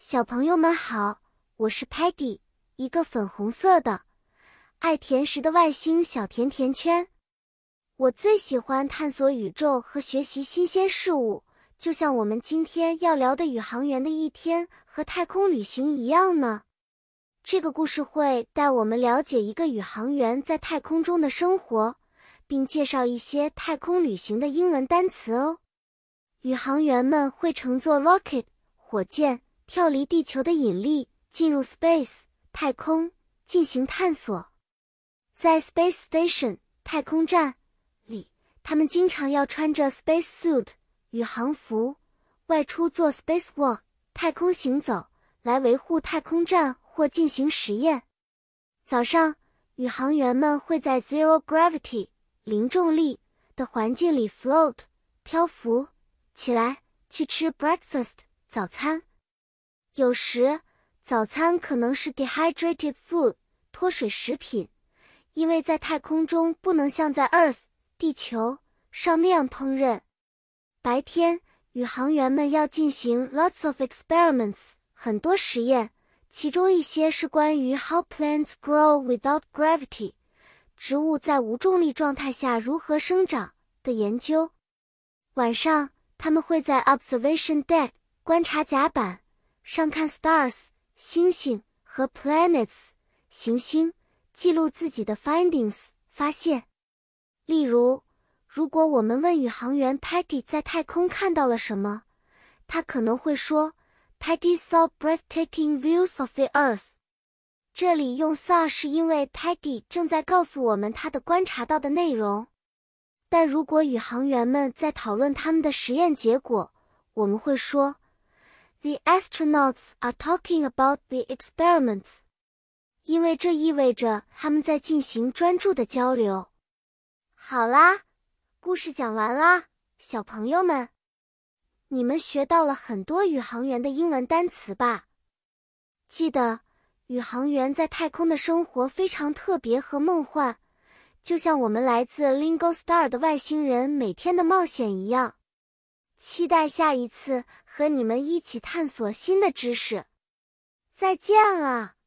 小朋友们好，我是 Patty，一个粉红色的爱甜食的外星小甜甜圈。我最喜欢探索宇宙和学习新鲜事物，就像我们今天要聊的宇航员的一天和太空旅行一样呢。这个故事会带我们了解一个宇航员在太空中的生活，并介绍一些太空旅行的英文单词哦。宇航员们会乘坐 rocket 火箭。跳离地球的引力，进入 space 太空进行探索。在 space station 太空站里，他们经常要穿着 space suit 宇航服，外出做 space walk 太空行走，来维护太空站或进行实验。早上，宇航员们会在 zero gravity 零重力的环境里 float 漂浮起来，去吃 breakfast 早餐。有时早餐可能是 dehydrated food 脱水食品，因为在太空中不能像在 Earth 地球上那样烹饪。白天，宇航员们要进行 lots of experiments 很多实验，其中一些是关于 how plants grow without gravity 植物在无重力状态下如何生长的研究。晚上，他们会在 observation deck 观察甲板。上看 stars 星星和 planets 行星，记录自己的 findings 发现。例如，如果我们问宇航员 Peggy 在太空看到了什么，他可能会说 Peggy saw breathtaking views of the Earth。这里用 saw 是因为 Peggy 正在告诉我们他的观察到的内容。但如果宇航员们在讨论他们的实验结果，我们会说。The astronauts are talking about the experiments，因为这意味着他们在进行专注的交流。好啦，故事讲完啦，小朋友们，你们学到了很多宇航员的英文单词吧？记得，宇航员在太空的生活非常特别和梦幻，就像我们来自 Lingo Star 的外星人每天的冒险一样。期待下一次和你们一起探索新的知识，再见了。